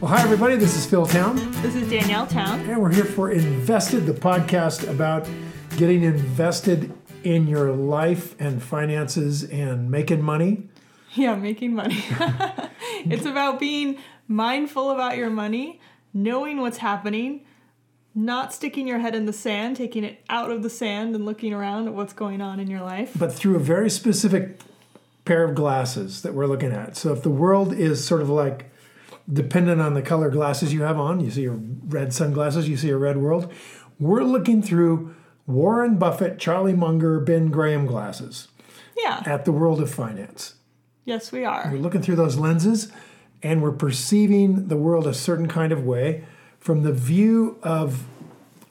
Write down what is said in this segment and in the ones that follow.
Well, hi, everybody. This is Phil Town, This is Danielle Town. and we're here for Invested, the podcast about getting invested in your life and finances and making money. Yeah, making money. it's about being mindful about your money, knowing what's happening, not sticking your head in the sand, taking it out of the sand and looking around at what's going on in your life. but through a very specific pair of glasses that we're looking at. So if the world is sort of like dependent on the color glasses you have on, you see your red sunglasses, you see a red world. We're looking through Warren Buffett, Charlie Munger, Ben Graham glasses Yeah. at the world of finance. Yes, we are. We're looking through those lenses and we're perceiving the world a certain kind of way from the view of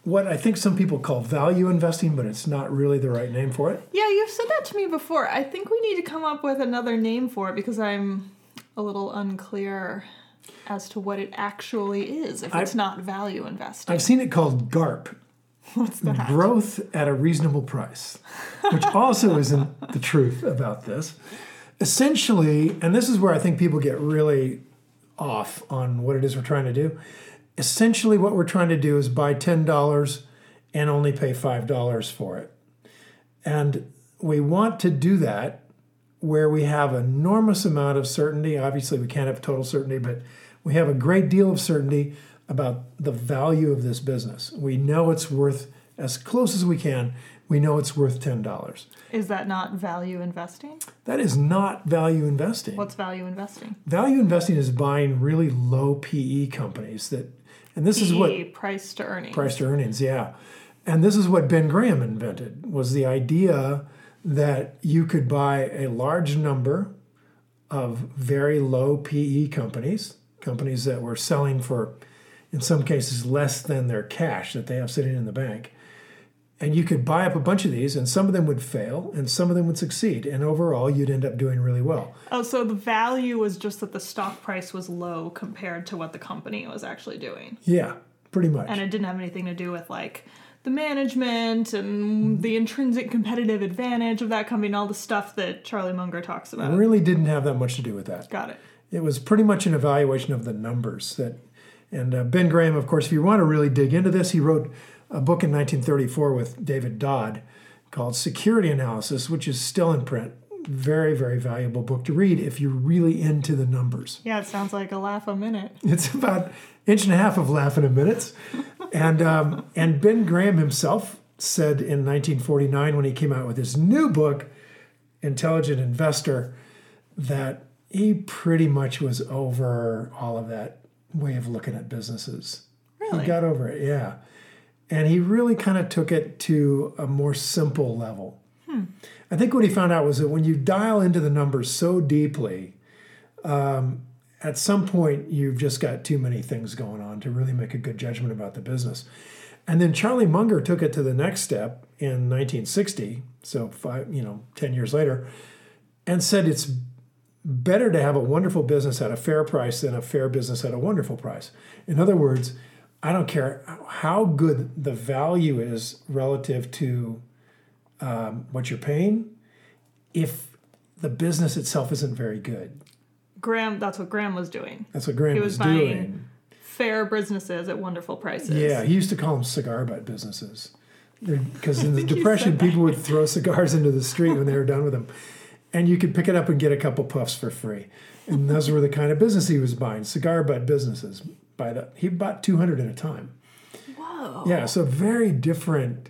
what I think some people call value investing, but it's not really the right name for it. Yeah, you've said that to me before. I think we need to come up with another name for it because I'm a little unclear as to what it actually is if it's not value investing. I've seen it called GARP, What's that? growth at a reasonable price, which also isn't the truth about this. Essentially, and this is where I think people get really off on what it is we're trying to do. Essentially, what we're trying to do is buy $10 and only pay $5 for it. And we want to do that where we have enormous amount of certainty. Obviously, we can't have total certainty, but we have a great deal of certainty about the value of this business. We know it's worth as close as we can. We know it's worth $10. Is that not value investing? That is not value investing. What's value investing? Value investing is buying really low PE companies that and this is what price to earnings. price to earnings, yeah. And this is what Ben Graham invented was the idea that you could buy a large number of very low PE companies, companies that were selling for in some cases less than their cash that they have sitting in the bank. And you could buy up a bunch of these, and some of them would fail, and some of them would succeed. And overall, you'd end up doing really well. Oh, so the value was just that the stock price was low compared to what the company was actually doing. Yeah, pretty much. And it didn't have anything to do with like the management and the intrinsic competitive advantage of that company and all the stuff that Charlie Munger talks about. really didn't have that much to do with that. Got it. It was pretty much an evaluation of the numbers that, and uh, Ben Graham, of course, if you want to really dig into this, he wrote a book in 1934 with David Dodd called Security Analysis, which is still in print. Very, very valuable book to read if you're really into the numbers. Yeah, it sounds like a laugh a minute. It's about inch and a half of laughing a minute, and um, and Ben Graham himself said in 1949 when he came out with his new book, Intelligent Investor, that he pretty much was over all of that way of looking at businesses. Really? He got over it, yeah. And he really kind of took it to a more simple level. I think what he found out was that when you dial into the numbers so deeply, um, at some point you've just got too many things going on to really make a good judgment about the business. And then Charlie Munger took it to the next step in 1960, so five, you know, 10 years later, and said it's better to have a wonderful business at a fair price than a fair business at a wonderful price. In other words, I don't care how good the value is relative to um, what you're paying, if the business itself isn't very good. Graham, that's what Graham was doing. That's what Graham He was, was buying doing. fair businesses at wonderful prices. Yeah, he used to call them cigar butt businesses. Because in the Depression, people would throw cigars into the street when they were done with them. And you could pick it up and get a couple puffs for free. And those were the kind of business he was buying cigar butt businesses. By the, he bought 200 at a time. Whoa. Yeah, so very different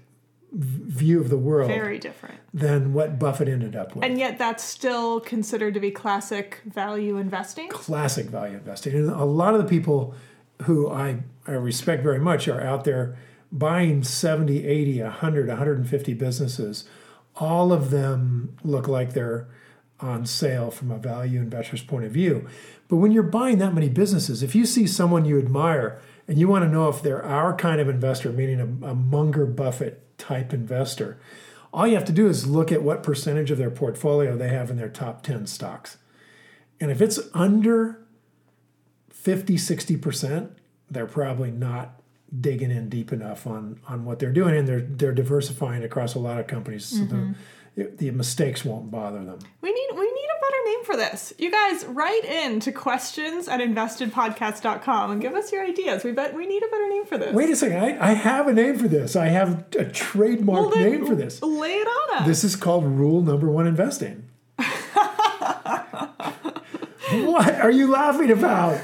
view of the world Very different. than what Buffett ended up with. And yet that's still considered to be classic value investing. classic value investing. And a lot of the people who I, I respect very much are out there buying 70, 80, 100, 150 businesses. All of them look like they're on sale from a value investor's point of view. But when you're buying that many businesses, if you see someone you admire and you want to know if they're our kind of investor, meaning a, a Munger Buffett type investor, all you have to do is look at what percentage of their portfolio they have in their top 10 stocks. And if it's under 50, 60%, they're probably not digging in deep enough on, on what they're doing and they're, they're diversifying across a lot of companies. So the, mm-hmm. the mistakes won't bother them. We need we need better name for this. You guys write in to questions at investedpodcast.com and give us your ideas. We bet we need a better name for this. Wait a second. I, I have a name for this. I have a trademark Well, name for this. Lay it on us. This is called rule number one investing. what are you laughing about?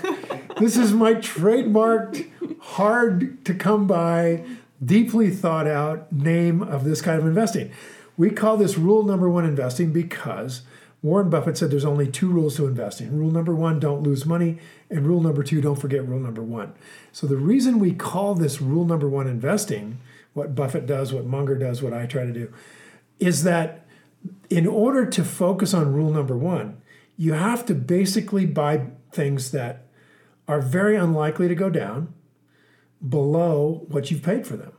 This is my trademarked, hard to come by, deeply thought out name of this kind of investing. We call this rule number one investing because Warren Buffett said there's only two rules to investing. Rule number one, don't lose money. And rule number two, don't forget rule number one. So the reason we call this rule number one investing, what Buffett does, what Munger does, what I try to do, is that in order to focus on rule number one, you have to basically buy things that are very unlikely to go down below what you've paid for them.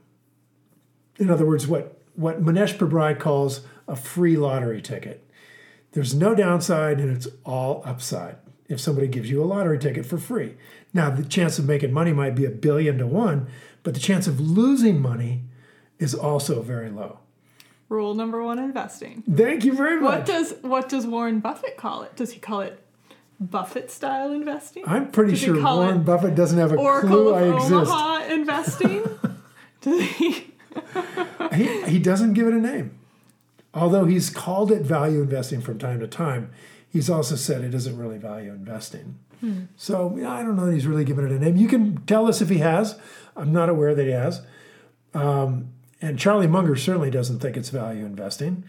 In other words, what, what Mohnish Pabrai calls a free lottery ticket. There's no downside and it's all upside if somebody gives you a lottery ticket for free. Now, the chance of making money might be a billion to one, but the chance of losing money is also very low. Rule number one investing. Thank you very much. What does what does Warren Buffett call it? Does he call it Buffett style investing? I'm pretty Does sure Warren Buffett doesn't have a Oracle clue I exist. Omaha investing? Does he? He, he doesn't give it a name. Although he's called it value investing from time to time, he's also said it isn't really value investing. So I don't know that he's really given it a name. You can tell us if he has. I'm not aware that he has. Um, and Charlie Munger certainly doesn't think it's value investing.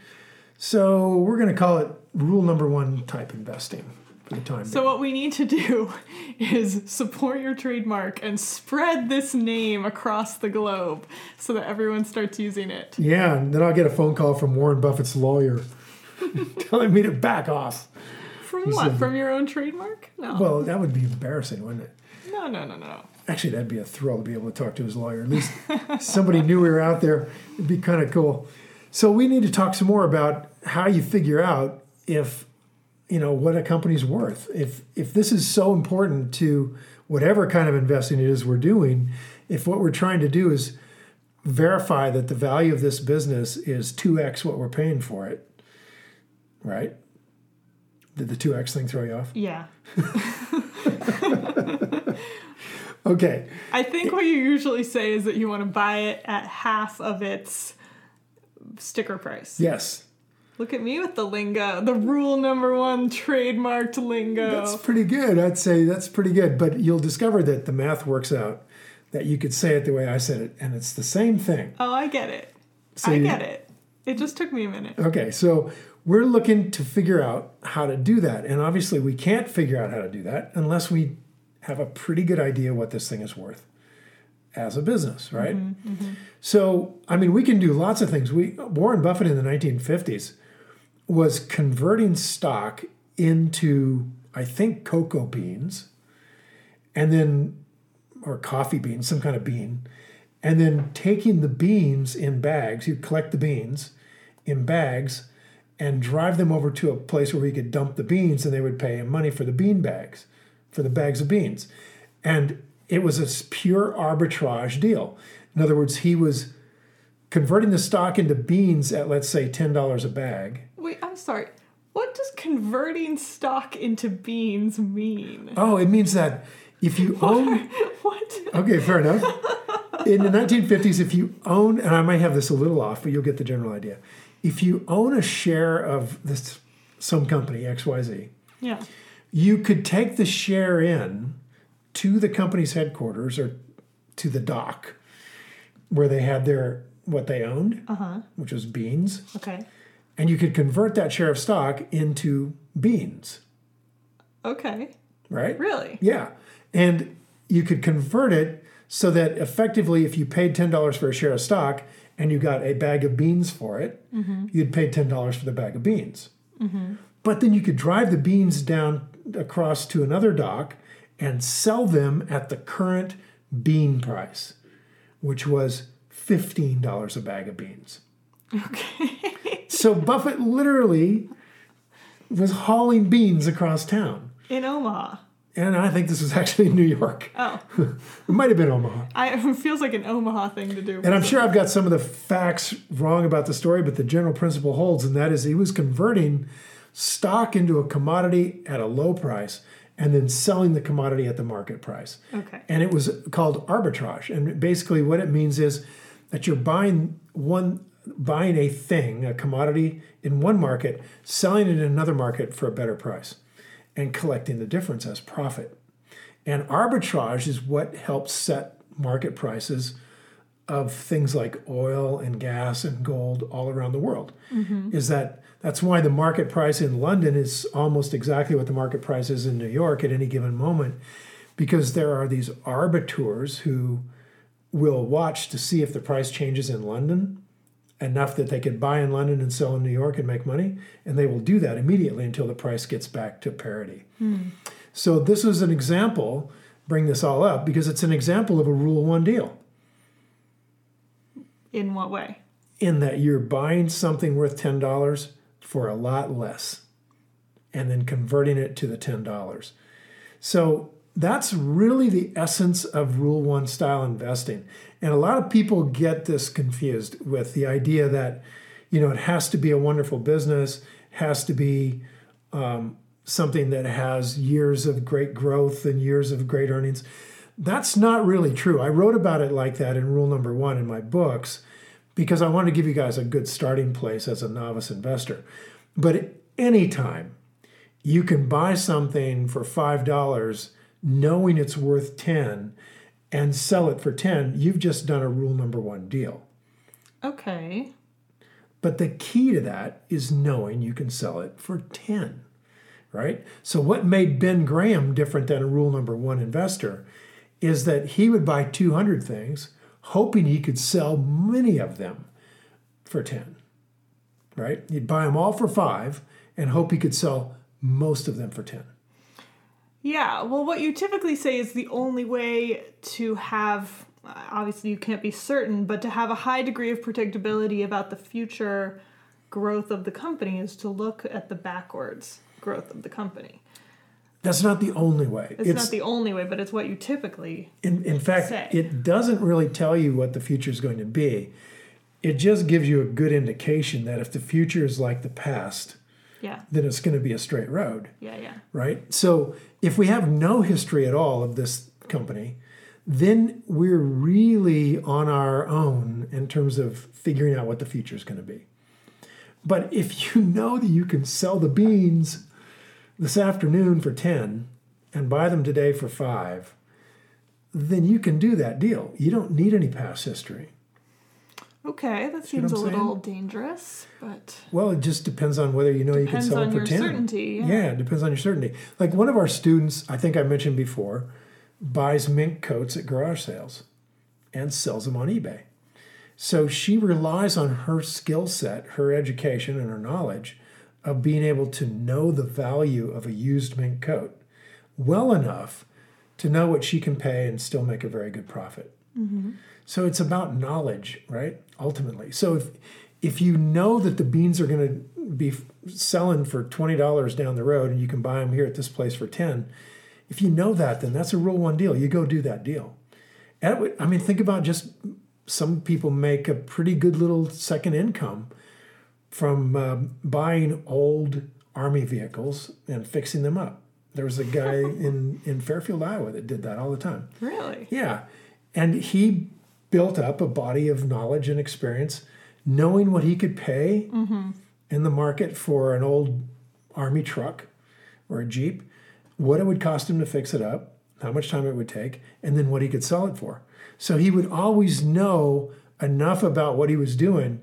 So we're going to call it rule number one type investing for the time So what we need to do is support your trademark and spread this name across the globe so that everyone starts using it. Yeah, and then I'll get a phone call from Warren Buffett's lawyer telling me to back off. From what? From your own trademark? No. Well, that would be embarrassing, wouldn't it? no, no, no, no. Actually, that'd be a thrill to be able to talk to his lawyer. At least somebody knew we were out there. It'd be kind of cool. So we need to talk some more about how you figure out if you know what a company's worth. If if this is so important to whatever kind of investing it is we're doing, if what we're trying to do is verify that the value of this business is 2x what we're paying for it, right? Did the 2x thing throw you off? Yeah. Okay. I think what you usually say is that you want to buy it at half of its sticker price. Yes. Look at me with the lingo, the rule number one trademarked lingo. That's pretty good. I'd say that's pretty good. But you'll discover that the math works out, that you could say it the way I said it, and it's the same thing. oh, I get it. So I get it. It just took me a minute. Okay, so we're looking to figure out how to do that. And obviously, we can't figure out how to do that unless we have a pretty good idea what this thing is worth as a business, right? Mm-hmm, mm-hmm. So, I mean, we can do lots of things. We Warren Buffett in the 1950s was converting stock into, I think, cocoa beans, and then or coffee beans, some kind of bean, and then taking the beans in bags. You'd collect the beans in bags and drive them over to a place where he could dump the beans, and they would pay him money for the bean bags, for the bags of beans, and it was a pure arbitrage deal. In other words, he was converting the stock into beans at let's say ten dollars a bag. Wait, I'm sorry. What does converting stock into beans mean? Oh, it means that if you own what? Okay, fair enough. In the 1950s, if you own, and I might have this a little off, but you'll get the general idea. If you own a share of this some company XYZ, Yeah. you could take the share in to the company's headquarters or to the dock where they had their what they owned, Uh-huh. which was beans, Okay. And you could convert that share of stock into beans, Okay. right? Really? Yeah. And you could convert it so that effectively, if you paid $10 for a share of stock and you got a bag of beans for it, mm-hmm. you'd pay $10 for the bag of beans. Mm-hmm. But then you could drive the beans down across to another dock and sell them at the current bean price, which was $15 a bag of beans. Okay. So Buffett literally was hauling beans across town. In Omaha. And I think this was actually in New York. Oh. It might have been Omaha. I, it feels like an Omaha thing to do. And I'm sure I've got some of the facts wrong about the story, but the general principle holds, and that is he was converting stock into a commodity at a low price and then selling the commodity at the market price. Okay. And it was called arbitrage. And basically what it means is that you're buying one buying a thing, a commodity in one market, selling it in another market for a better price and collecting the difference as profit. And arbitrage is what helps set market prices of things like oil and gas and gold all around the world. Mm-hmm. Is that that's why the market price in London is almost exactly what the market price is in New York at any given moment, because there are these arbiters who will watch to see if the price changes in London enough that they could buy in London and sell in New York and make money, and they will do that immediately until the price gets back to parity. Hmm. So this is an example. Bring this all up because it's an example of a rule one deal. In what way? in that you're buying something worth $10 for a lot less and then converting it to the $10. So that's really the essence of Rule 1 style investing. And a lot of people get this confused with the idea that, you know, it has to be a wonderful business, has to be um, something that has years of great growth and years of great earnings. That's not really true. I wrote about it like that in Rule Number 1 in my books because I want to give you guys a good starting place as a novice investor. But at any time, you can buy something for $5 knowing it's worth 10 and sell it for 10. You've just done a rule number 1 deal. Okay. But the key to that is knowing you can sell it for 10, right? So, what made Ben Graham different than a rule number one investor is that he would buy 200 things, hoping he could sell many of them for 10, right? He'd buy them all for five and hope he could sell most of them for 10. Yeah, well, what you typically say is the only way to have, obviously, you can't be certain, but to have a high degree of predictability about the future growth of the company is to look at the backwards growth of the company. That's not the only way. It's, not the only way, but it's what you typically. In, in fact, say. it doesn't really tell you what the future is going to be. It just gives you a good indication that if the future is like the past, Yeah, then it's going to be a straight road, yeah, yeah. right? So if we have no history at all of this company, then we're really on our own in terms of figuring out what the future is going to be. But if you know that you can sell the beans this afternoon for 10 and buy them today for 5, then you can do that deal. You don't need any past history. Okay, that seems a little dangerous, but Well, it just depends on whether you know you can sell it for your 10. certainty, yeah. yeah, it depends on your certainty. Like one of our students, I think I mentioned before, buys mink coats at garage sales and sells them on eBay. So she relies on her skill set, her education, and her knowledge of being able to know the value of a used mink coat well enough to know what she can pay and still make a very good profit. Mm-hmm. So it's about knowledge, right? Ultimately. So if if you know that the beans are going to be selling for twenty dollars down the road and you can buy them here at this place for ten, if you know that, then that's a rule one deal. You go do that deal. And would- I mean, think about just some people make a pretty good little second income from um, buying old army vehicles and fixing them up. There was a guy in in Fairfield, Iowa, that did that all the time. really. Yeah. And he built up a body of knowledge and experience, knowing what he could pay in the market for an old army truck or a Jeep, what it would cost him to fix it up, how much time it would take, and then what he could sell it for. So he would always know enough about what he was doing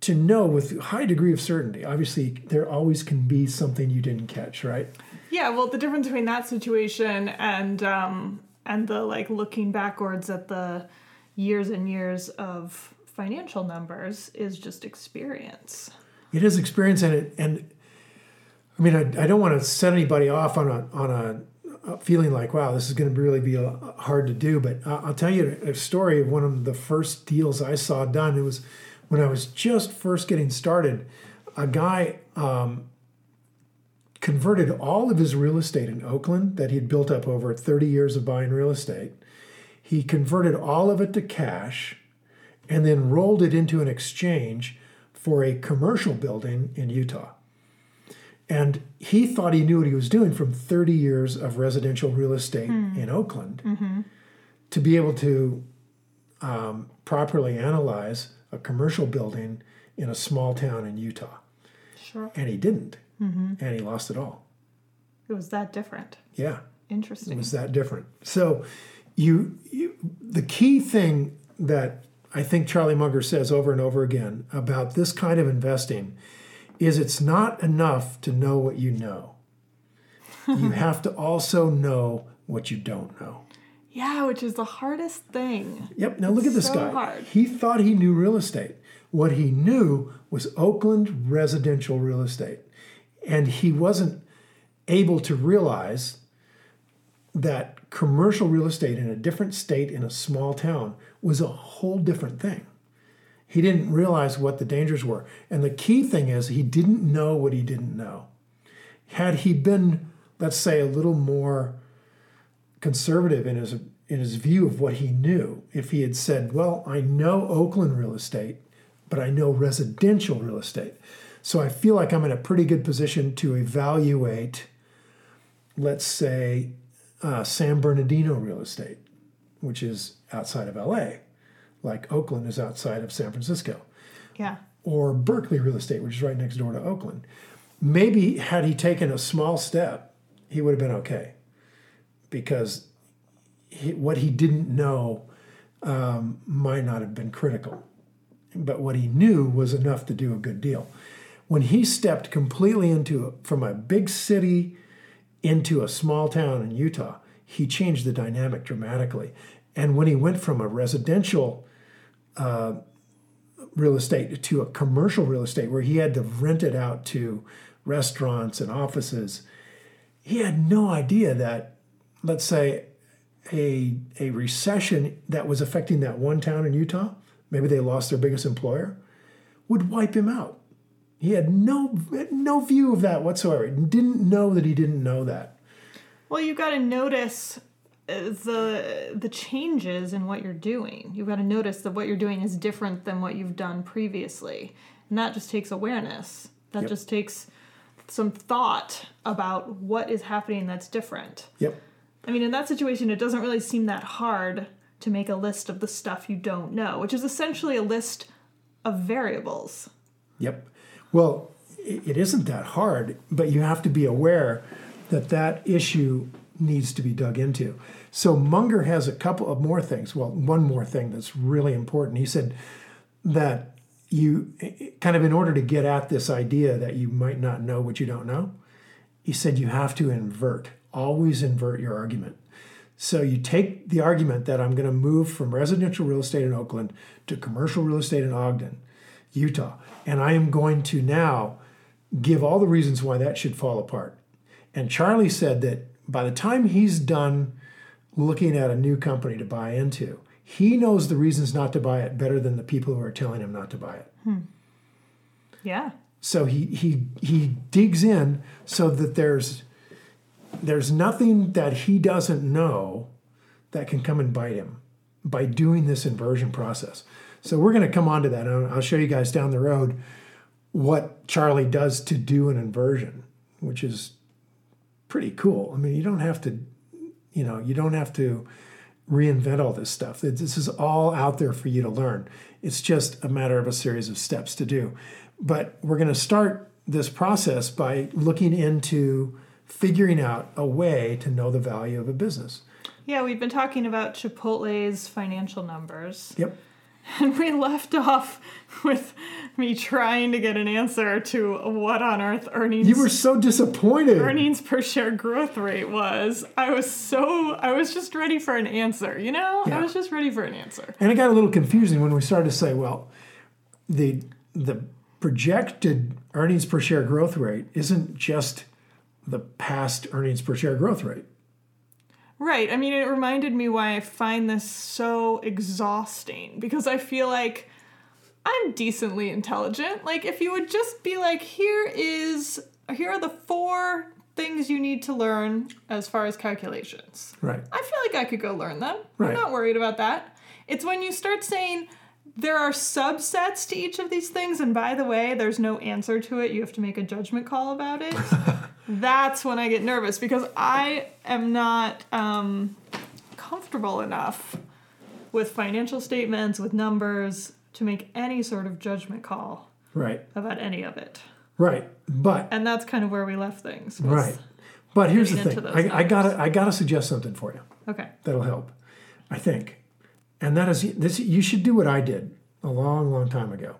to know with high degree of certainty. Obviously, there always can be something you didn't catch, right? Yeah, well, the difference between that situation and um, and the like looking backwards at the years and years of financial numbers is just experience. it is experience in it and i mean i, I don't want to set anybody off on a on a, a feeling like wow this is going to really be uh hard to do but I- i'll tell you a story of one of the first deals i saw done it was when i was just first getting started a guy um, converted all of his real estate in oakland that he'd built up over 30 years of buying real estate he converted all of it to cash and then rolled it into an exchange for a commercial building in Utah. And he thought he knew what he was doing from 30 years of residential real estate hmm. in Oakland mm-hmm. to be able to um, properly analyze a commercial building in a small town in Utah. Sure. And he didn't. Mm-hmm. And he lost it all. It was that different. Yeah. Interesting. It was that different. So, you, you the key thing that I think Charlie Munger says over and over again about this kind of investing is it's not enough to know what you know. you have to also know what you don't know. yeah, which is the hardest thing. Yep. Now look at this So guy. hard. He thought he knew real estate. What he knew was Oakland residential real estate. And he wasn't able to realize that commercial real estate in a different state in a small town was a whole different thing. He didn't realize what the dangers were. And the key thing is he didn't know what he didn't know. Had he been, let's say, a little more conservative in his in his view of what he knew, if he had said, "Well, I know Oakland real estate, but I know residential real estate." So I feel like I'm in a pretty good position to evaluate, let's say, uh, San Bernardino real estate, which is outside of LA, like Oakland is outside of San Francisco, Yeah. or Berkeley real estate, which is right next door to Oakland. Maybe had he taken a small step, he would have been okay, because he, what he didn't know um, might not have been critical, but what he knew was enough to do a good deal. When he stepped completely into from a big city into a small town in Utah, he changed the dynamic dramatically. And when he went from a residential uh, real estate to a commercial real estate where he had to rent it out to restaurants and offices, he had no idea that, let's say, a, a recession that was affecting that one town in Utah, maybe they lost their biggest employer, would wipe him out. He had no no view of that whatsoever. Didn't know that he didn't know that. Well, you've got to notice uh, the the changes in what you're doing. You've got to notice that what you're doing is different than what you've done previously, and that just takes awareness. That Yep. just takes some thought about what is happening that's different. Yep. I mean, in that situation, it doesn't really seem that hard to make a list of the stuff you don't know, which is essentially a list of variables. Yep. Well, it isn't that hard, but you have to be aware that that issue needs to be dug into. So Munger has a couple of more things. Well, one more thing that's really important. He said that you kind of in order to get at this idea that you might not know what you don't know, he said you have to invert. Always invert your argument. So you take the argument that I'm going to move from residential real estate in Oakland to commercial real estate in Ogden, Utah, and I am going to now give all the reasons why that should fall apart. And Charlie said that by the time he's done looking at a new company to buy into, he knows the reasons not to buy it better than the people who are telling him not to buy it. Hmm. Yeah. So he he he digs in so that there's there's nothing that he doesn't know that can come and bite him by doing this inversion process. So we're going to come on to that. and I'll show you guys down the road what Charlie does to do an inversion, which is pretty cool. I mean, you don't have to, you know, you don't have to reinvent all this stuff. This is all out there for you to learn. It's just a matter of a series of steps to do. But we're going to start this process by looking into figuring out a way to know the value of a business. Yeah, we've been talking about Chipotle's financial numbers. Yep. And we left off with me trying to get an answer to what on earth earnings You were so disappointed. earnings per share growth rate was. I was so I was just ready for an answer, you know? Yeah. I was just ready for an answer. And it got a little confusing when we started to say, well, the the projected earnings per share growth rate isn't just the past earnings per share growth rate. Right. I mean, it reminded me why I find this so exhausting because I feel like I'm decently intelligent. Like if you would just be like here is here are the four things you need to learn as far as calculations. Right. I feel like I could go learn them. Right. I'm not worried about that. It's when you start saying there are subsets to each of these things, and by the way, there's no answer to it. You have to make a judgment call about it. That's when I get nervous because I am not um, comfortable enough with financial statements, with numbers, to make any sort of judgment call Right. about any of it. Right. But And that's kind of where we left things. right. But here's the thing. I, I gotta I gotta suggest something for you Okay. that'll help. I think. And that is this you should do what I did a long, long time ago.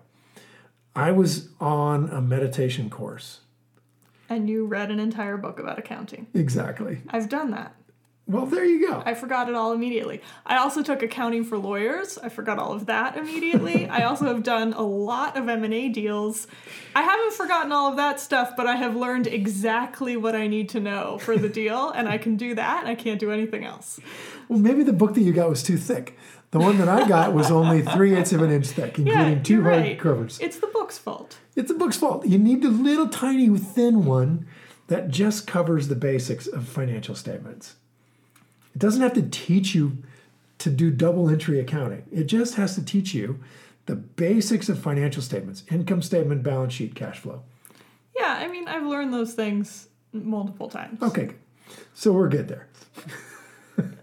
I was on a meditation course. And you read an entire book about accounting. Exactly. I've done that. Well, there you go. I forgot it all immediately. I also took accounting for lawyers. I forgot all of that immediately. I also have done a lot of M&A deals. I haven't forgotten all of that stuff, but I have learned exactly what I need to know for the deal and I can do that and I can't do anything else. Well, maybe the book that you got was too thick. The one that I got was only three eighths of an inch thick, including Yeah, two hard right. covers. It's the book's fault. It's the book's fault. You need the little tiny thin one that just covers the basics of financial statements. It doesn't have to teach you to do double entry accounting. It just has to teach you the basics of financial statements, income statement, balance sheet, cash flow. Yeah, I mean, I've learned those things multiple times. Okay, so we're good there.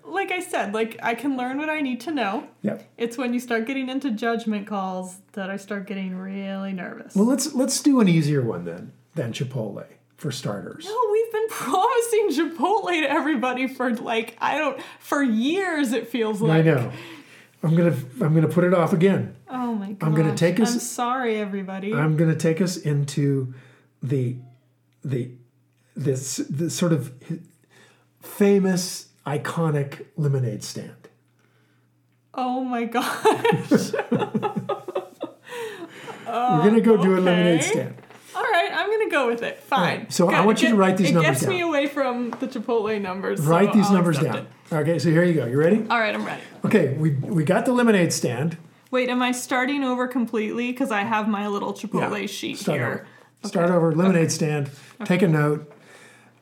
Like I said, like I can learn what I need to know. Yep. It's when you start getting into judgment calls that I start getting really nervous. Well, let's let's do an easier one then than Chipotle for starters. No, we've been promising Chipotle to everybody for like I don't for years. It feels like I know. I'm gonna I'm gonna put it off again. Oh my god. I'm gonna take us- I'm sorry, everybody. I'm going to take us into the the this the sort of famous iconic lemonade stand. oh my gosh. We're going to go do a oh, lemonade stand. All right, I'm gonna go with it. Fine. right, so I want you to write these numbers down. it gets me away from the Chipotle numbers. so Write these I'll numbers down. it. Okay, so here you go. You ready? All right, I'm ready. Okay, we we got the lemonade stand. Wait, am I starting over completely? Because I have my little Chipotle sheet Start here. over. Start over. Lemonade stand. Take a note.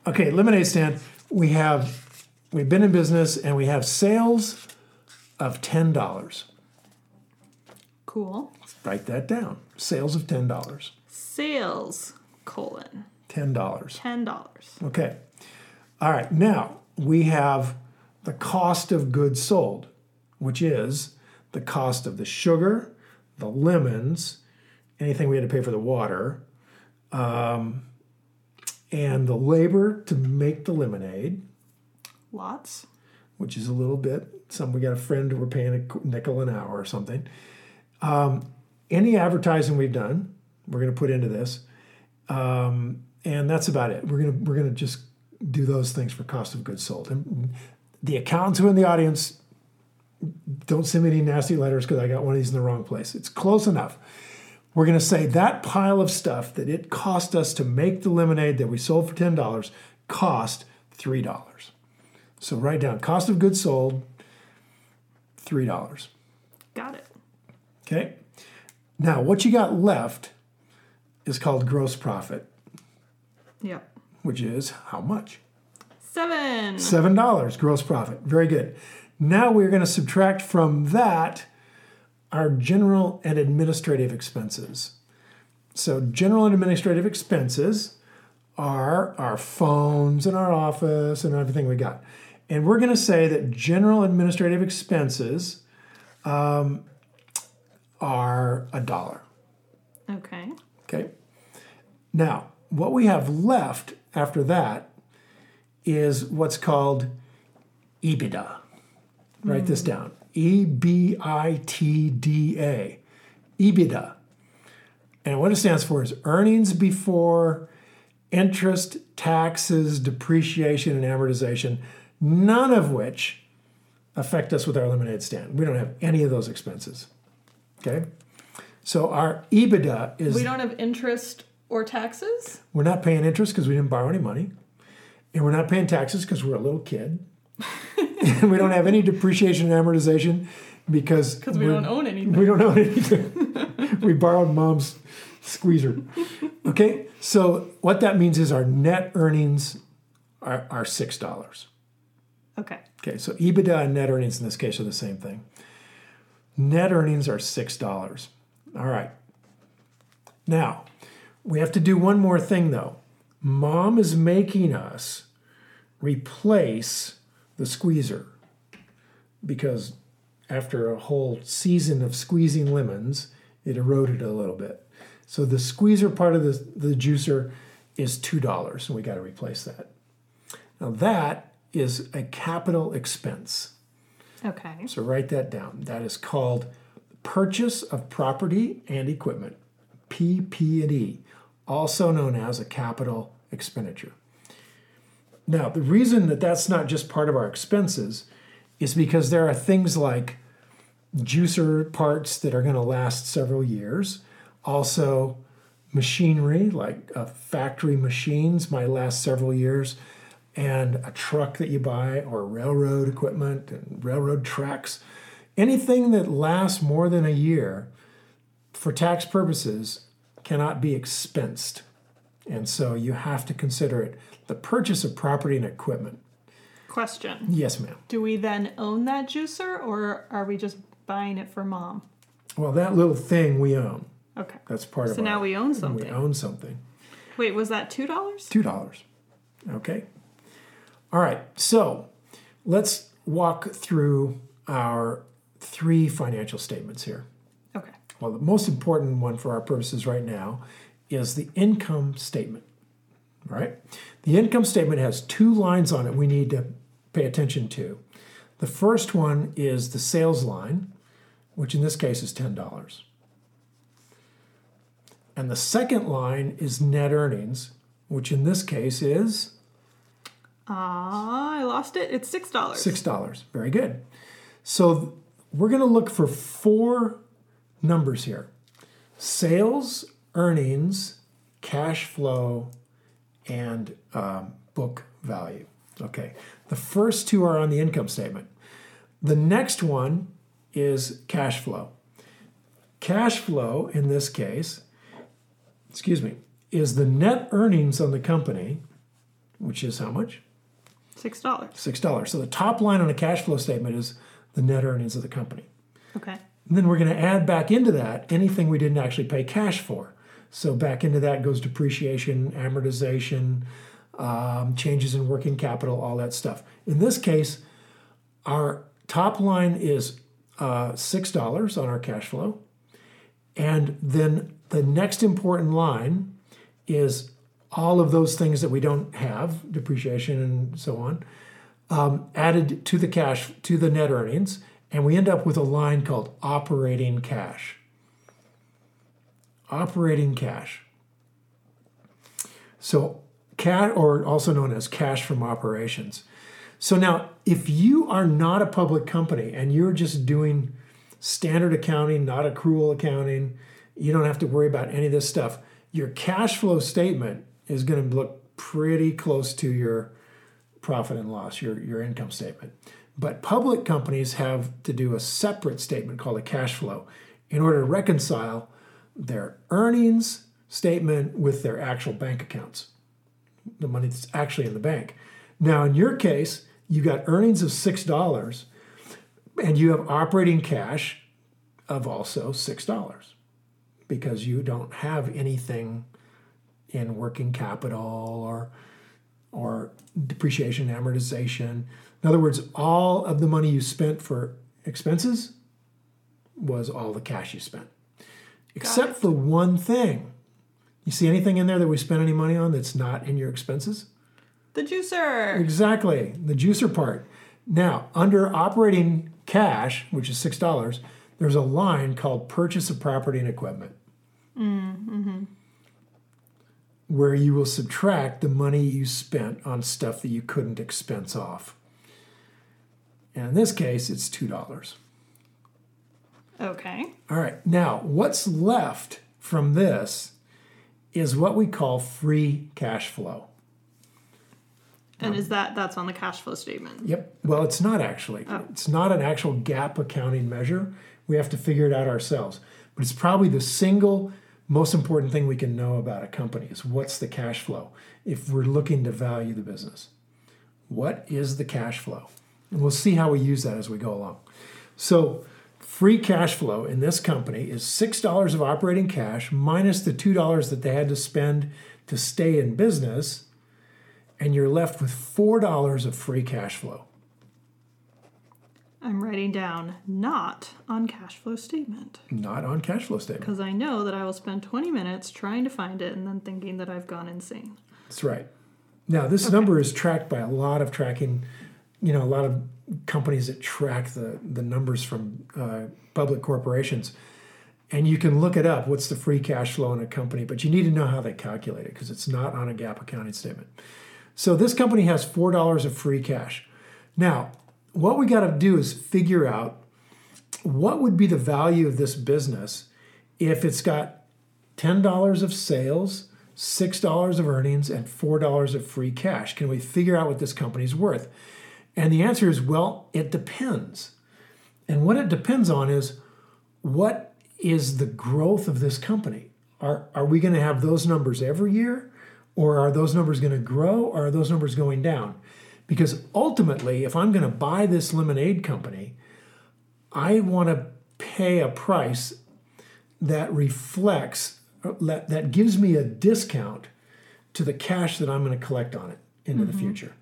Okay, lemonade stand. We have we've been in business and we have sales of ten dollars. Cool. Write that down. Sales of ten dollars. Sales colon Ten dollars. ten dollars. Okay. All right. Now we have the cost of goods sold, which is the cost of the sugar, the lemons, anything we had to pay for the water, um, and the labor to make the lemonade, Lots. which is a little bit. Some we got a friend who we're paying a nickel an hour or something. Um, any advertising we've done, we're going to put into this, um, and that's about it. We're gonna we're gonna just do those things for cost of goods sold. And the accountants who are in the audience, don't send me any nasty letters because I got one of these in the wrong place. It's close enough. We're going to say that pile of stuff that it cost us to make the lemonade that we sold for $10 cost $3. So write down cost of goods sold, $3. Got it. Okay? Now, what you got left is called gross profit, Yep. which is how much? Seven. $7 gross profit. Very good. Now we're going to subtract from that our general and administrative expenses. So, general and administrative expenses are our phones and our office and everything we got. And we're going to say that general administrative expenses um, are a dollar. Okay. Okay. Now, what we have left after that is what's called EBITDA. Write this down. E B I T D A. EBITDA. And what it stands for is earnings before interest, taxes, depreciation, and amortization, none of which affect us with our lemonade stand. We don't have any of those expenses. Okay? So our EBITDA is We don't have interest or taxes. we're not paying interest because we didn't borrow any money. And we're not paying taxes because we're a little kid. and we don't have any depreciation and amortization because Because we don't own anything. we don't own anything. we borrowed mom's squeezer. Okay, so what that means is our net earnings are, are six dollars. Okay. Okay, so EBITDA and net earnings in this case are the same thing. Net earnings are $6. All right. Now, we have to do one more thing though. Mom is making us replace the squeezer because after a whole season of squeezing lemons, it eroded a little bit. So the squeezer part of the, the juicer is $2, and we got to replace that. Now that is a capital expense. Okay. So write that down. That is called purchase of property and equipment, PP&E, also known as a capital expenditure. Now, the reason that that's not just part of our expenses is because there are things like juicer parts that are going to last several years. Also, machinery like uh, factory machines might last several years, and a truck that you buy, or railroad equipment and railroad tracks. Anything that lasts more than a year for tax purposes cannot be expensed. And so you have to consider it the purchase of property and equipment. Question. Yes, ma'am. Do we then own that juicer or are we just buying it for mom? Well, that little thing we own. Okay. That's part of it. So now our- we own something. We own something. Wait, was that $2? Two dollars. Okay. All right. So let's walk through our three financial statements here. Okay. Well, the most important one for our purposes right now is the income statement. All right. The income statement has two lines on it we need to pay attention to. The first one is the sales line, which in this case is $10. And the second line is net earnings, which in this case is Ah, I lost it. It's $6. $6. Very good. So we're going to look for four numbers here sales, earnings, cash flow, and um, book value. Okay. The first two are on the income statement. The next one is cash flow. Cash flow, in this case, excuse me, is the net earnings on the company, which is how much? $6. Six dollars. So the top line on a cash flow statement is the net earnings of the company. Okay. And then we're going to add back into that anything we didn't actually pay cash for. So back into that goes depreciation, amortization, um, changes in working capital, all that stuff. In this case, our top line is uh, six dollars on our cash flow, and then the next important line is all of those things that we don't have, depreciation and so on, um, added to the cash to the net earnings, and we end up with a line called operating cash. Operating cash. So, cash, or also known as cash from operations. So now, if you are not a public company and you're just doing standard accounting, not accrual accounting, you don't have to worry about any of this stuff. Your cash flow statement is going to look pretty close to your profit and loss, your, your income statement. But public companies have to do a separate statement called a cash flow in order to reconcile their earnings statement with their actual bank accounts, the money that's actually in the bank. Now, in your case, you got earnings of $6 and you have operating cash of also $6 because you don't have anything in working capital or or depreciation amortization. In other words all of the money you spent for expenses was all the cash you spent. Except for one thing. You see anything in there that we spent any money on that's not in your expenses? The juicer. exactly. The juicer part. Now under operating cash which is six dollars there's a line called purchase of property and equipment mm-hmm. Where you will subtract the money you spent on stuff that you couldn't expense off. And in this case, it's $2. Okay. All right, now what's left from this is what we call free cash flow. And is that that's on the cash flow statement? Yep. Well, it's not actually. Oh. It's not an actual GAAP accounting measure. We have to figure it out ourselves. But it's probably the single most important thing we can know about a company is what's the cash flow if we're looking to value the business. What is the cash flow? And we'll see how we use that as we go along. So, free cash flow in this company is $6 of operating cash minus the $2 that they had to spend to stay in business, and you're left with $4 of free cash flow. I'm writing down not on cash flow statement Not on cash flow statement. because I know that I will spend 20 minutes trying to find it and then thinking that I've gone insane. That's right. Now, this number is tracked by a lot of tracking, you know, a lot of companies that track the, the numbers from uh, public corporations. And you can look it up what's the free cash flow in a company, but you need to know how they calculate it because it's not on a GAAP accounting statement. So this company has $4 of free cash. Now, what we got to do is figure out what would be the value of this business if it's got $10 of sales, $6 of earnings, and $4 of free cash. Can we figure out what this company's worth? And the answer is well, it depends. And what it depends on is what is the growth of this company? Are, are we going to have those numbers every year? Or are those numbers going to grow? Or are those numbers going down? Because ultimately, if I'm going to buy this lemonade company, I want to pay a price that reflects, that that gives me a discount to the cash that I'm going to collect on it into the future.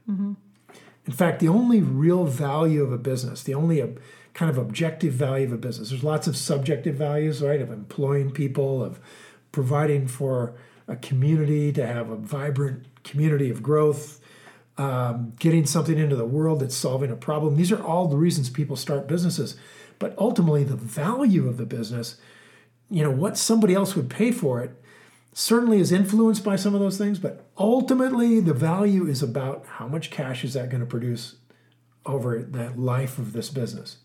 In fact, the only real value of a business, the only uh, kind of objective value of a business, there's lots of subjective values, right, of employing people, of providing for a community to have a vibrant community of growth, um, getting something into the world that's solving a problem. These are all the reasons people start businesses. But ultimately, the value of the business, you know, what somebody else would pay for it, certainly is influenced by some of those things. But ultimately, the value is about how much cash is that going to produce over the life of this business.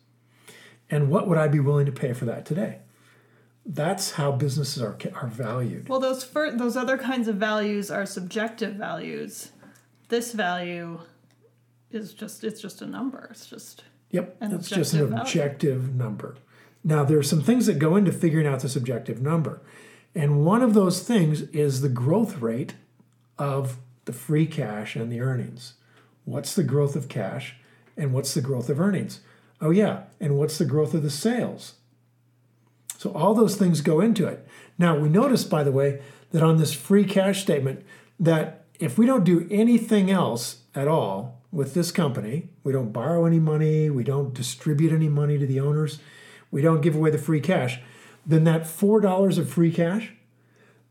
And what would I be willing to pay for that today? That's how businesses are, are valued. Well, those fir- those other kinds of values are subjective values. This value is just it's just a number. It's just Yep, it's just an objective value. objective number. Now, there are some things that go into figuring out this objective number. And one of those things is the growth rate of the free cash and the earnings. What's the growth of cash and what's the growth of earnings? Oh, yeah, and what's the growth of the sales? So, all those things go into it. Now, we notice, by the way, that on this free cash statement, that if we don't do anything else at all with this company, we don't borrow any money, we don't distribute any money to the owners, we don't give away the free cash, then that $4 of free cash,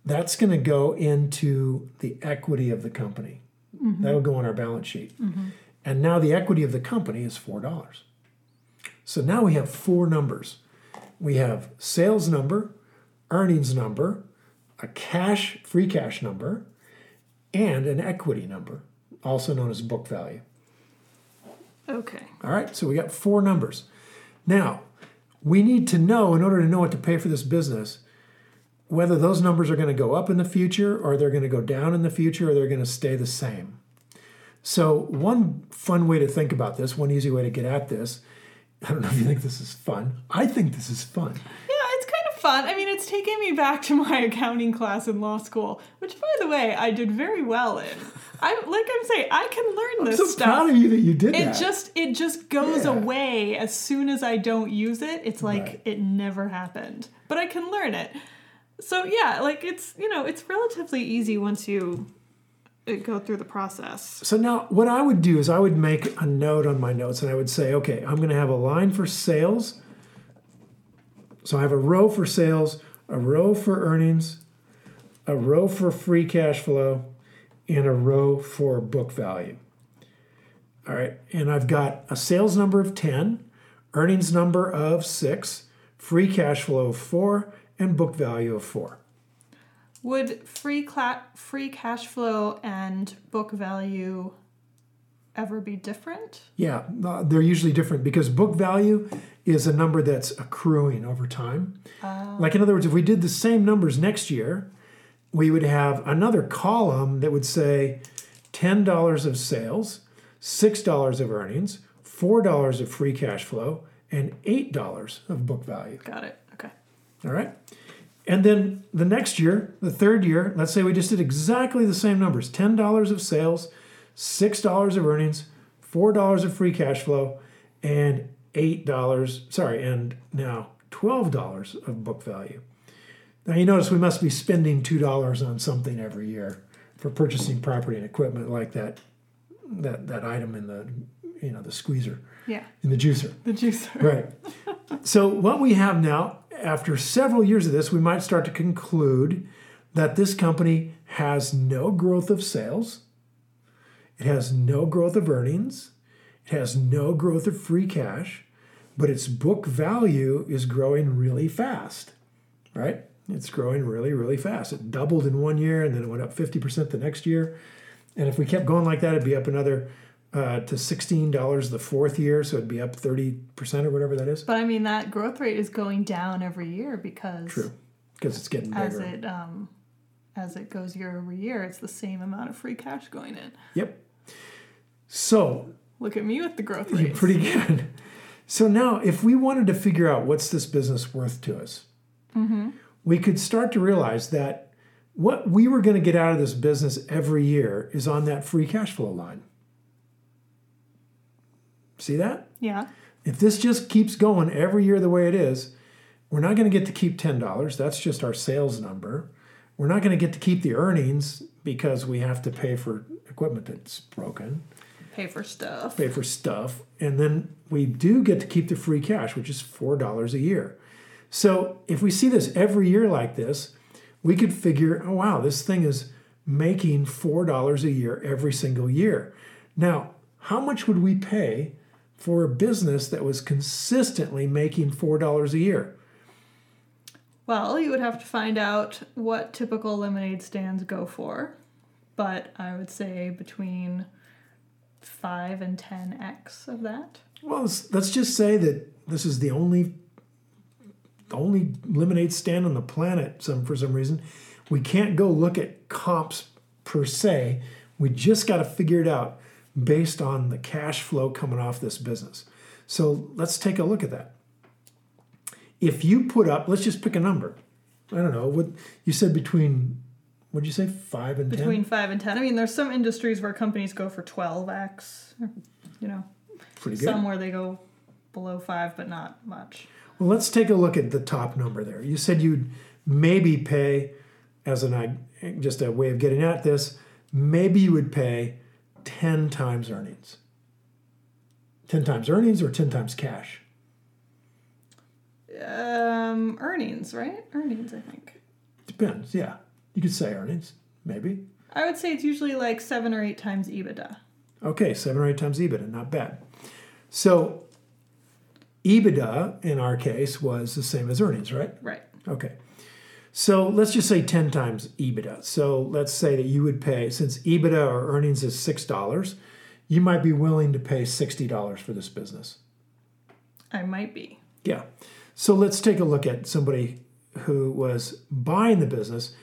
that's going to go into the equity of the company. Mm-hmm. That'll go on our balance sheet. Mm-hmm. And now the equity of the company is $4. So now we have four numbers. We have sales number, earnings number, a cash, free cash number, and an equity number, also known as book value. okay. All right, so we got four numbers. Now, we need to know, in order to know what to pay for this business, whether those numbers are going to go up in the future, or they're going to go down in the future, or they're going to stay the same. So, one fun way to think about this, one easy way to get at this, I don't know if you think this is fun. I think this is fun. Yeah, it's kind of fun. I mean, it's taking me back to my accounting class in law school, which, by the way, I did very well in. I'm like I'm saying, I can learn I'm this so stuff. proud of you that you did it that. just it just goes Yeah. away as soon as I don't use it. It's like Right. it never happened. But I can learn it. So yeah, like it's you know it's relatively easy once you uh, go through the process. So now, what I would do is I would make a note on my notes and I would say, okay, I'm going to have a line for sales. So I have a row for sales, a row for earnings, a row for free cash flow, and a row for book value. All right, and I've got a sales number of 10, earnings number of 6, free cash flow of 4, and book value of 4. Would free cla- free cash flow and book value ever be different? Yeah, uh, they're usually different because book value is a number that's accruing over time. Like, in other words, if we did the same numbers next year, we would have another column that would say $10 of sales, $6 of earnings, $4 of free cash flow, and $8 of book value. Got it. Okay. All right. And then the next year, the third year, let's say we just did exactly the same numbers $10 of sales, $6 of earnings, $4 of free cash flow, and eight dollars, sorry, and now twelve dollars of book value. Now you notice we must be spending two dollars on something every year for purchasing property and equipment like that that that item in the you know the squeezer Yeah. in the juicer. The juicer. Right. so what we have now, after several years of this, we might start to conclude that this company has no growth of sales, it has no growth of earnings, it has no growth of free cash, but its book value is growing really fast. Right? It's growing really, really fast. It doubled in one year and then it went up 50% the next year. And if we kept going like that, it'd be up another uh, to $16 the fourth year. So it'd be up 30% or whatever that is. But I mean, that growth rate is going down every year because True. Because it's getting as it um, as it goes year over year, it's the same amount of free cash going in. Yep. So Look at me with the growth rates. pretty good. So now, if we wanted to figure out what's this business worth to us, mm-hmm. we could start to realize that what we were going to get out of this business every year is on that free cash flow line. See that? Yeah. If this just keeps going every year the way it is, we're not going to get to keep $10. That's just our sales number. We're not going to get to keep the earnings because we have to pay for equipment that's broken, Pay for stuff. pay for stuff. And then we do get to keep the free cash, which is $4 a year. So if we see this every year like this, we could figure, oh, wow, this thing is making $4 a year every single year. Now, how much would we pay for a business that was consistently making $4 a year? Well, you would have to find out what typical lemonade stands go for, but I would say between five and ten x of that. Well, let's, let's just say that this is the only the only lemonade stand on the planet some for some reason. We can't go look at comps per se. We just got to figure it out based on the cash flow coming off this business. So let's take a look at that. If you put up, let's just pick a number. I don't know what you said between. Did you say? Five and ten. Between five and ten. I mean, there's some industries where companies go for twelve x. You know, Pretty good. some where they go below five, but not much. Well, let's take a look at the top number there. You said you'd maybe pay, as an i- just a way of getting at this, maybe you would pay 10 times earnings. 10 times earnings or 10 times cash? Um, earnings, right? Earnings, I think. Depends, yeah. You could say earnings, maybe. I would say it's usually like seven or eight times EBITDA. Okay, seven or eight times EBITDA, not bad. So, EBITDA in our case was the same as earnings, right? Right. Okay. So let's just say 10 times EBITDA. So let's say that you would pay, since EBITDA or earnings is $6, you might be willing to pay $60 for this business. I might be. Yeah. So let's take a look at somebody who was buying the business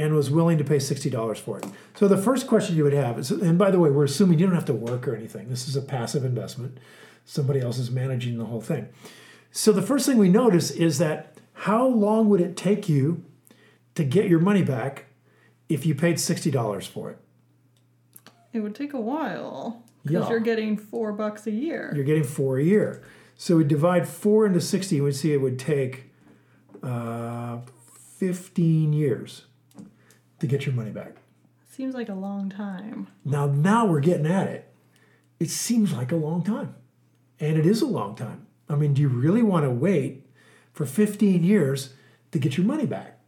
and was willing to pay $60 for it. So the first question you would have is, and by the way, we're assuming you don't have to work or anything. This is a passive investment. Somebody else is managing the whole thing. So the first thing we notice is that how long would it take you to get your money back if you paid $60 for it? It would take a while because Yeah. you're getting four bucks a year. You're getting four a year. So we divide four into 60, and we see it would take uh, 15 years to get your money back. Seems like a long time. Now, now we're getting at it. It seems like a long time. And it is a long time. I mean, do you really want to wait for 15 years to get your money back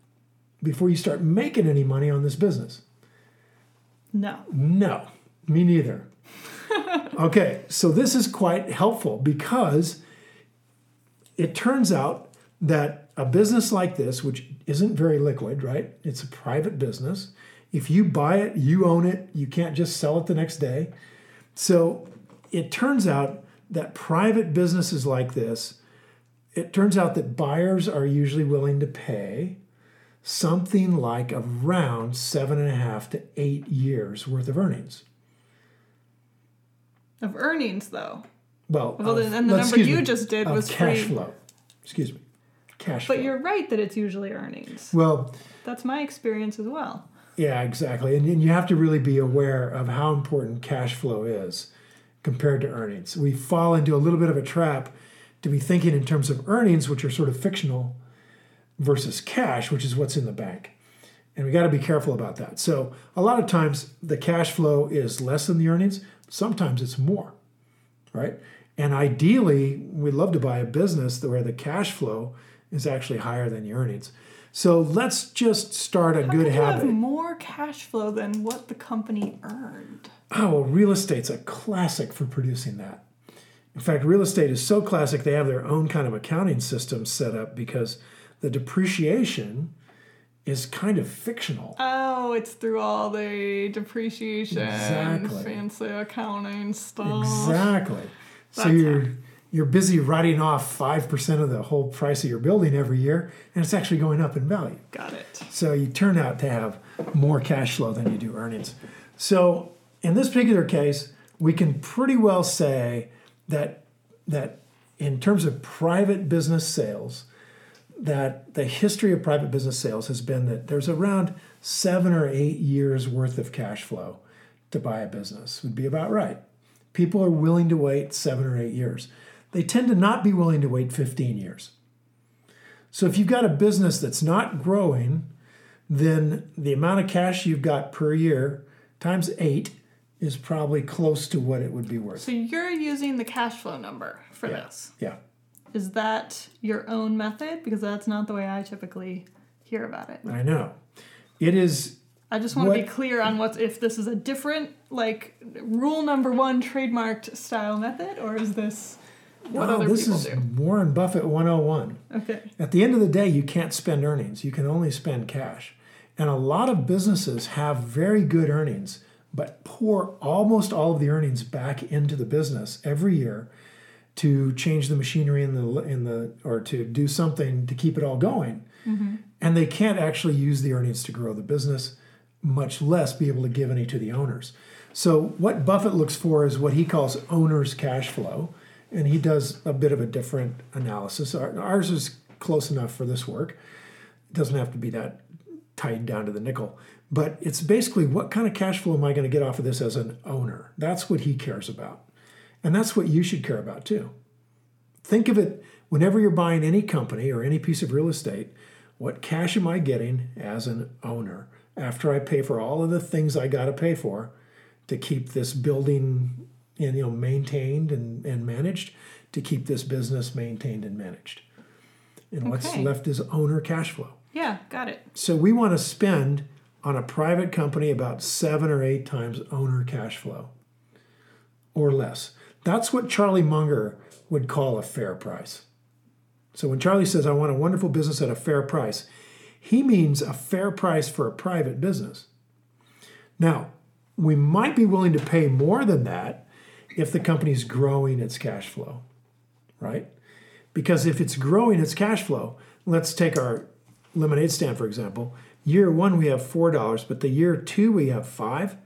before you start making any money on this business? No. No, me neither. okay, so this is quite helpful because it turns out that a business like this, which isn't very liquid, right? It's a private business. If you buy it, you own it. You can't just sell it the next day. So it turns out that private businesses like this, it turns out that buyers are usually willing to pay something like around seven and a half to eight years worth of earnings. Of earnings, though. Well, Well, of- and the number you me, just did was cash free. flow. Excuse me, cash But flow. you're right that it's usually earnings. well, That's my experience as well. yeah, exactly, and, and you have to really be aware of how important cash flow is compared to earnings. We fall into a little bit of a trap to be thinking in terms of earnings, which are sort of fictional, versus cash, which is what's in the bank. And we got to be careful about that. So, a lot of times the cash flow is less than the earnings, sometimes it's more, right? And ideally, we'd love to buy a business where the cash flow is actually higher than your earnings. So, let's just start a How good you have habit. more cash flow than what the company earned. Oh, well, real estate's a classic for producing that. In fact, real estate is so classic, they have their own kind of accounting system set up because the depreciation is kind of fictional. Oh, it's through all the depreciation, Exactly. fancy accounting stuff. Exactly. So you're you're busy writing off 5% of the whole price of your building every year, and it's actually going up in value. Got it. So you turn out to have more cash flow than you do earnings. So in this particular case, we can pretty well say that that in terms of private business sales, that the history of private business sales has been that there's around seven or eight years worth of cash flow to buy a business would be about right. People are willing to wait seven or eight years. They tend to not be willing to wait 15 years. So if you've got a business that's not growing, then the amount of cash you've got per year times eight is probably close to what it would be worth. So you're using the cash flow number for Yeah. this. Yeah. Is that your own method? Because that's not the way I typically hear about it. I know. It is I just want to be clear on what's if this is a different like rule number one trademarked style method, or is this what no, other this people is do? Warren Buffett 101. Okay. At the end of the day, you can't spend earnings. You can only spend cash. And a lot of businesses have very good earnings, but pour almost all of the earnings back into the business every year to change the machinery in the in the or to do something to keep it all going. Mm-hmm. And they can't actually use the earnings to grow the business, much less be able to give any to the owners. So what Buffett looks for is what he calls owner's cash flow, and he does a bit of a different analysis. Ours is close enough for this work. It doesn't have to be that tied down to the nickel, but it's basically what kind of cash flow am I going to get off of this as an owner? That's what he cares about. And that's what you should care about too. Think of it whenever you're buying any company or any piece of real estate, what cash am I getting as an owner after I pay for all of the things I got to pay for to keep this building you know maintained and, and managed, to keep this business maintained and managed. And what's left is owner cash flow. Yeah, got it. So we want to spend on a private company about seven or eight times owner cash flow or less. That's what Charlie Munger would call a fair price. So when Charlie says, I want a wonderful business at a fair price, he means a fair price for a private business. Now, we might be willing to pay more than that if the company's growing its cash flow, right? Because if it's growing its cash flow, let's take our lemonade stand for example. Year one we have four dollars, but the year two we have five,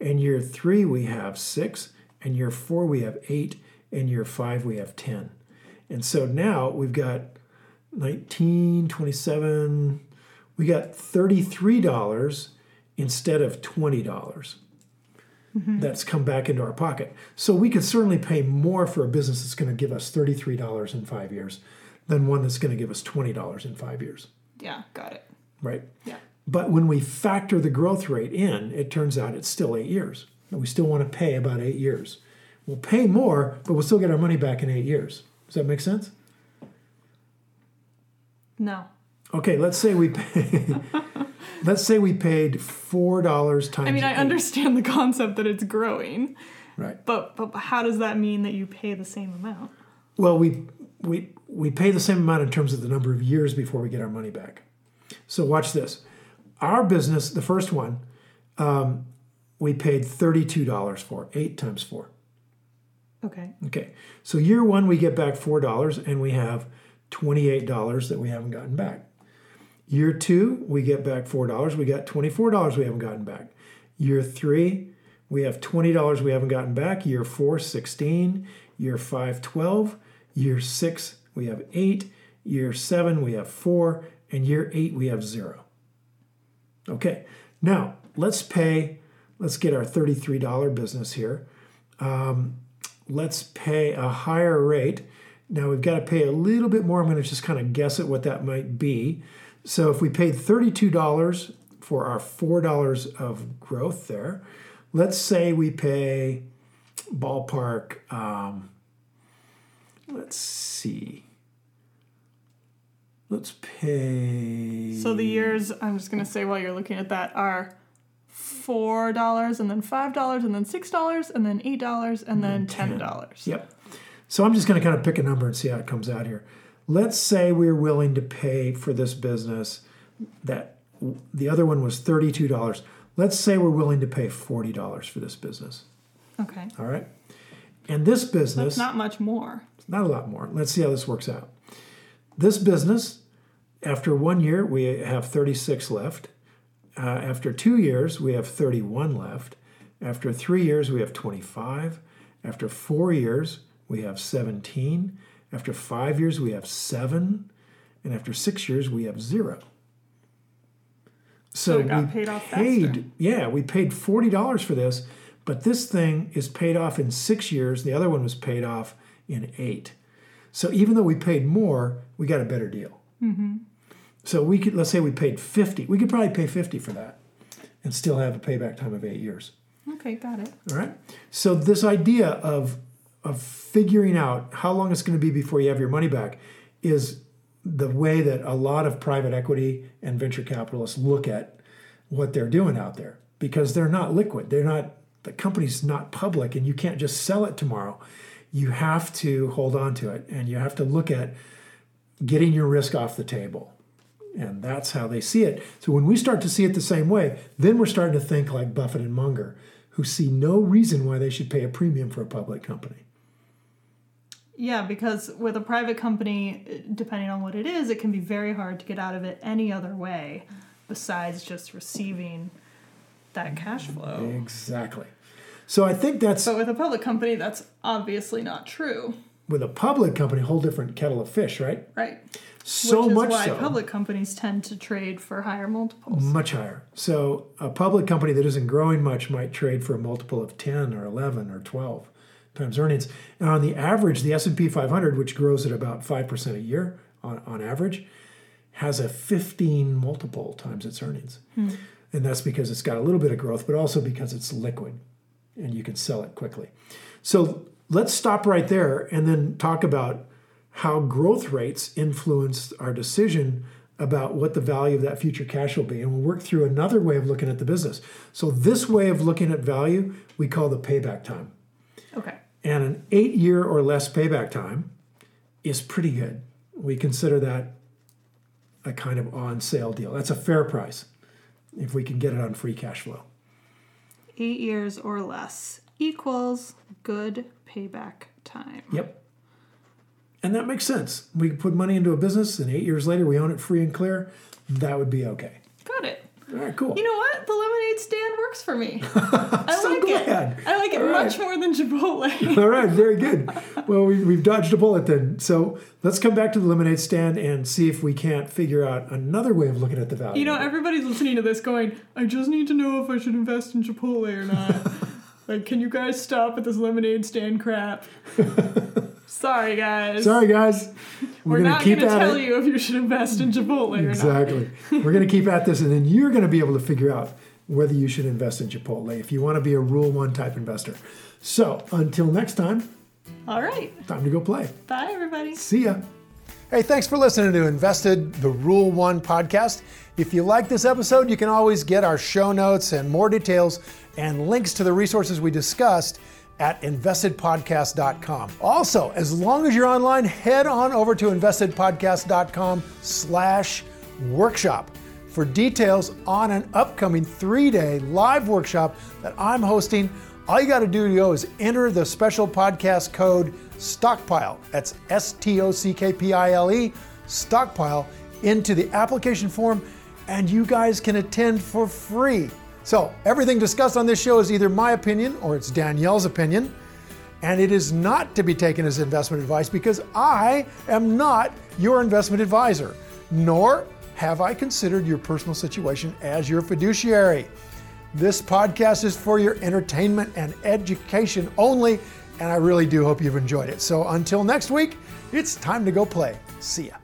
and year three we have six, and year four we have eight, and year five we have ten. And so now we've got 19, 27, we got $33 instead of $20 Mm-hmm. that's come back into our pocket. So we could certainly pay more for a business that's going to give us $33 in five years than one that's going to give us $20 in five years, Yeah, got it. right? Yeah. But when we factor the growth rate in, it turns out it's still eight years. And we still want to pay about eight years. We'll pay more, but we'll still get our money back in eight years. Does that make sense? No. Okay, let's say we pay, let's say we paid four dollars times. I mean, I eight. understand the concept that it's growing, Right. but but how does that mean that you pay the same amount? Well, we we we pay the same amount in terms of the number of years before we get our money back. So watch this. Our business, the first one, um, we paid thirty-two dollars for eight times four. Okay. Okay, so year one we get back four dollars, and we have twenty-eight dollars that we haven't gotten back. Year two we get back four dollars. We got twenty-four dollars we haven't gotten back. Year three we have twenty dollars we haven't gotten back. Year four, 16. Year five, 12. Year six we have eight. Year seven we have four, and year eight we have zero. Okay, now let's pay. Let's get our thirty-three dollar business here um, let's pay a higher rate Now we've got to pay a little bit more. I'm going to just kind of guess at what that might be. So if we paid $32 for our $4 of growth there, let's say we pay ballpark, um, let's see. Let's pay. So the years, I'm just going to say while you're looking at that, are $4 and then $5 and then $6 and then $8 and then $10. Yep. So I'm just going to kind of pick a number and see how it comes out here. Let's say we're willing to pay for this business that the other one was $32. Let's say we're willing to pay $40 for this business. Okay. All right. And this business, That's not much more. not a lot more. Let's see how this works out. This business, after one year, we have 36 left. Uh, after two years, we have 31 left. After three years, we have 25. After four years, we have 17. After five years, we have seven. And after six years, we have zero. So, So we paid off paid, yeah, we paid $40 for this, but this thing is paid off in six years. The other one was paid off in eight. So even though we paid more, we got a better deal. Mm-hmm. So we could let's say we paid 50. We could probably pay 50 for that and still have a payback time of 8 years. Okay, got it. All right? So this idea of of figuring out how long it's going to be before you have your money back is the way that a lot of private equity and venture capitalists look at what they're doing out there because they're not liquid. They're not the company's not public and you can't just sell it tomorrow. You have to hold on to it and you have to look at getting your risk off the table. And that's how they see it. So when we start to see it the same way, then we're starting to think like Buffett and Munger, who see no reason why they should pay a premium for a public company. Yeah, because with a private company, depending on what it is, it can be very hard to get out of it any other way besides just receiving that cash flow. Exactly. So I think that's But with a public company, that's obviously not true, with a public company, whole different kettle of fish, right? right? So Which is much why so. public companies tend to trade for higher multiples. much higher. So a public company that isn't growing much might trade for a multiple of 10 or 11 or 12 times earnings. And on the average, the S&P 500, which grows at about 5% a year on, on average, has a 15 multiple times its earnings. Hmm. And that's because it's got a little bit of growth, but also because it's liquid and you can sell it quickly. So let's stop right there and then talk about how growth rates influence our decision about what the value of that future cash will be. And we'll work through another way of looking at the business. So, this way of looking at value, we call the payback time. Okay. And an eight year or less payback time is pretty good. We consider that a kind of on sale deal. That's a fair price if we can get it on free cash flow. Eight years or less equals good payback time. Yep. And that makes sense. We put money into a business and eight years later we own it free and clear. That would be okay. All right, cool. You know what? The lemonade stand works for me. I so like glad. it. I like it All right. much more than Chipotle. All right, very good. Well, we, we've dodged a bullet then. So let's come back to the lemonade stand and see if we can't figure out another way of looking at the value. You know, everybody's listening to this going, I just need to know if I should invest in Chipotle or not. like, can you guys stop with this lemonade stand crap? Sorry, guys. Sorry, guys. We're, gonna not keep going to at tell it. you if you should invest in Chipotle or not. Exactly. We're going to keep at this, and then you're going to be able to figure out whether you should invest in Chipotle if you want to be a Rule One type investor. So until next time, All right. time to go play. Bye, everybody. See ya. Hey, thanks for listening to Invested, the Rule One podcast. If you like this episode, you can always get our show notes and more details and links to the resources we discussed at investedpodcast.com. Also, as long as you're online, head on over to investedpodcast.com slash workshop for details on an upcoming three-day live workshop that I'm hosting all you got to do to go is enter the special podcast code STOCKPILE. That's S T O C K P I L E, STOCKPILE, into the application form, and you guys can attend for free. So, everything discussed on this show is either my opinion or it's Danielle's opinion, and it is not to be taken as investment advice because I am not your investment advisor, nor have I considered your personal situation as your fiduciary. This podcast is for your entertainment and education only, and I really do hope you've enjoyed it. So until next week, It's time to go play. See ya.